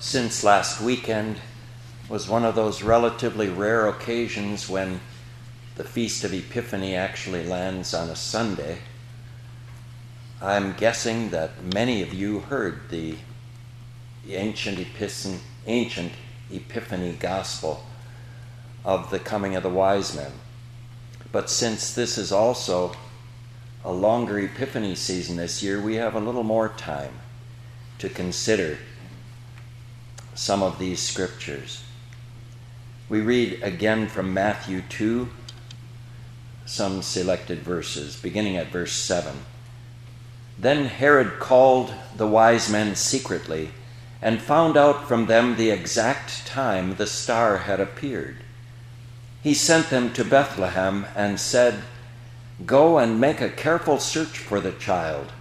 since last weekend was one of those relatively rare occasions when the Feast of Epiphany actually lands on a Sunday, I'm guessing that many of you heard the ancient, ancient Epiphany gospel of the coming of the wise men. But since this is also a longer Epiphany season this year, we have a little more time to consider some of these scriptures. We read again from Matthew 2, some selected verses, beginning at verse 7. Then Herod called the wise men secretly and found out from them the exact time the star had appeared. He sent them to Bethlehem and said, Go and make a careful search for the child.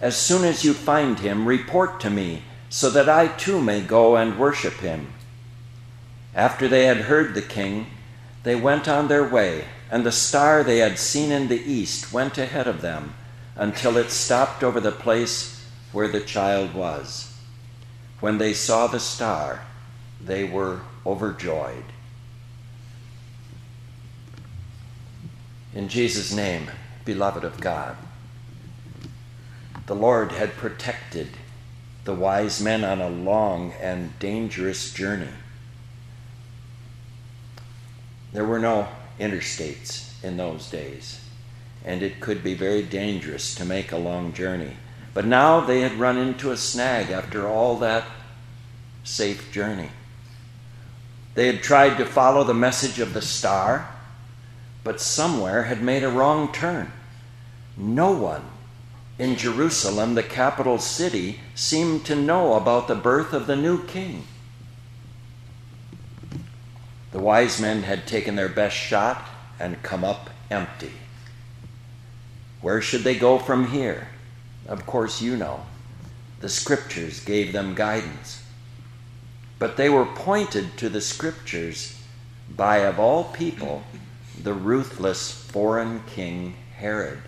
As soon as you find him, report to me so that I too may go and worship him. After they had heard the king, they went on their way, and the star they had seen in the east went ahead of them until it stopped over the place where the child was. When they saw the star, they were overjoyed. In Jesus' name, beloved of God, the Lord had protected the wise men on a long and dangerous journey. There were no interstates in those days, and it could be very dangerous to make a long journey. But now they had run into a snag after all that safe journey. They had tried to follow the message of the star, but somewhere had made a wrong turn. No one in Jerusalem, the capital city, seemed to know about the birth of the new king. The wise men had taken their best shot and come up empty. Where should they go from here? Of course, you know. The scriptures gave them guidance. But they were pointed to the scriptures by, of all people, the ruthless foreign king Herod.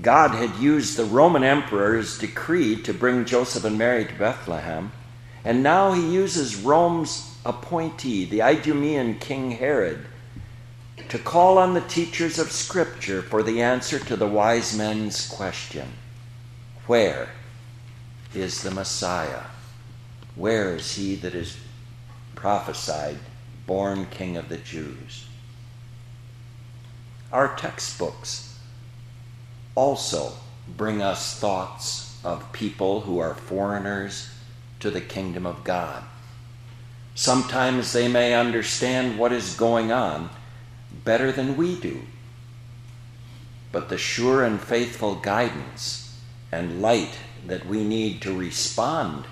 God had used the Roman emperor's decree to bring Joseph and Mary to Bethlehem, and now he uses Rome's appointee, the Idumean King Herod, to call on the teachers of Scripture for the answer to the wise men's question Where is the Messiah? Where is he that is prophesied, born King of the Jews? Our textbooks also bring us thoughts of people who are foreigners to the kingdom of God. Sometimes they may understand what is going on better than we do. But the sure and faithful guidance and light that we need to respond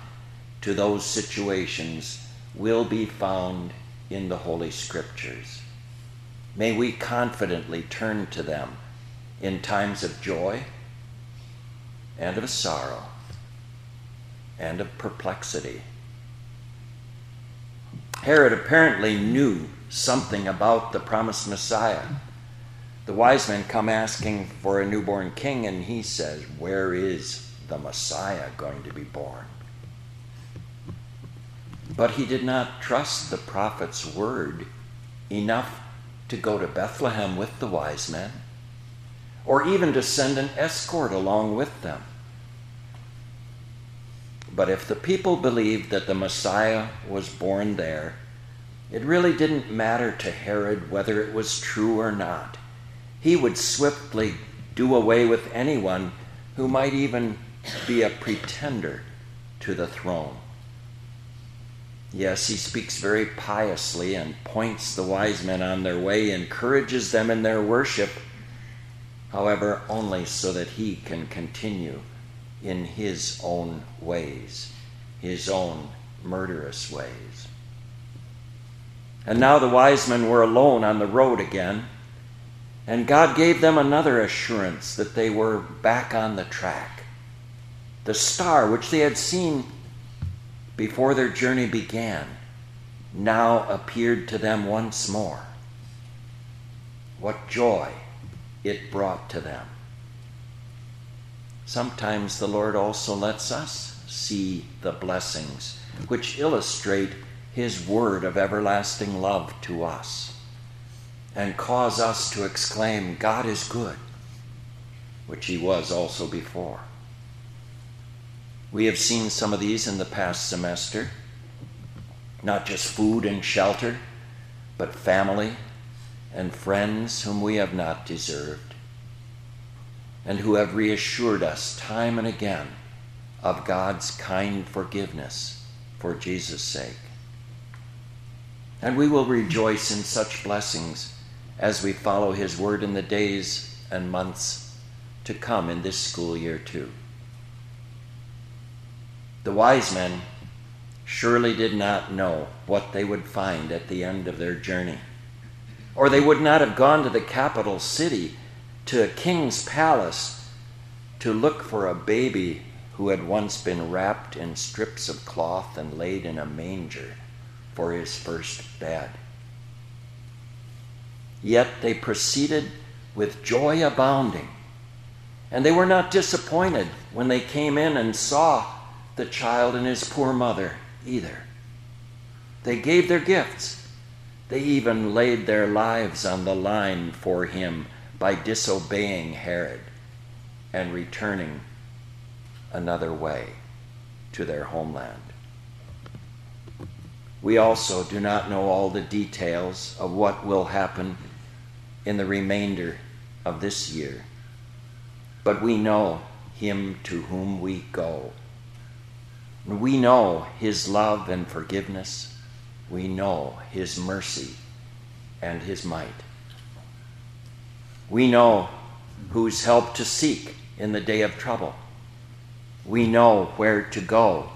to those situations will be found in the Holy Scriptures. May we confidently turn to them in times of joy and of sorrow and of perplexity. Herod apparently knew something about the promised Messiah. The wise men come asking for a newborn king, and he says, Where is the Messiah going to be born? But he did not trust the prophet's word enough to go to Bethlehem with the wise men or even to send an escort along with them. But if the people believed that the Messiah was born there, it really didn't matter to Herod whether it was true or not. He would swiftly do away with anyone who might even be a pretender to the throne. Yes, he speaks very piously and points the wise men on their way, encourages them in their worship, however, only so that he can continue in his own ways, his own murderous ways. And now the wise men were alone on the road again, and God gave them another assurance that they were back on the track. The star which they had seen before their journey began now appeared to them once more. What joy! It brought to them. Sometimes the Lord also lets us see the blessings which illustrate his word of everlasting love to us and cause us to exclaim, God is good, which he was also before. We have seen some of these in the past semester, not just food and shelter, but family and friends whom we have not deserved, and who have reassured us time and again of God's kind forgiveness for Jesus' sake. And we will rejoice in such blessings as we follow His word in the days and months to come in this school year, too. The wise men surely did not know what they would find at the end of their journey, or they would not have gone to the capital city, to a king's palace, to look for a baby who had once been wrapped in strips of cloth and laid in a manger for his first bed. Yet they proceeded with joy abounding. And they were not disappointed when they came in and saw the child and his poor mother either. They gave their gifts. They even laid their lives on the line for him by disobeying Herod and returning another way to their homeland. We also do not know all the details of what will happen in the remainder of this year. But we know him to whom we go. We know his love and forgiveness. We know his mercy and his might. We know whose help to seek in the day of trouble. We know where to go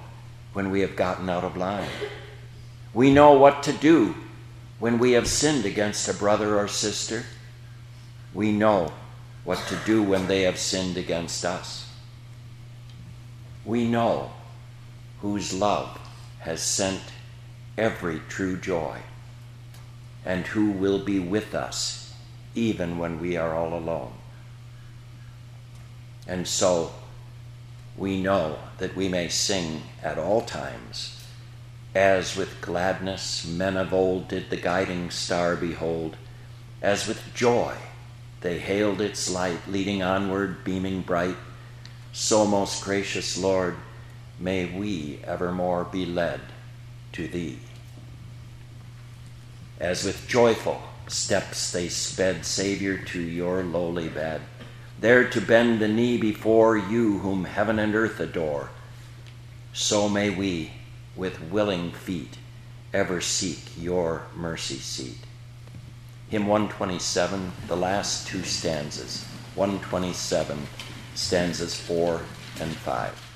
when we have gotten out of line. We know what to do when we have sinned against a brother or sister we know what to do when they have sinned against us. We know whose love has sent every true joy and who will be with us even when we are all alone. And so we know that we may sing at all times, as with gladness men of old did the guiding star behold, as with joy they hailed its light, leading onward, beaming bright. So, most gracious Lord, may we evermore be led to Thee. As with joyful steps they sped, Savior, to your lowly bed, there to bend the knee before you whom heaven and earth adore, so may we, with willing feet, ever seek your mercy seat. Hymn 127, the last two stanzas. 127, stanzas 4 and 5.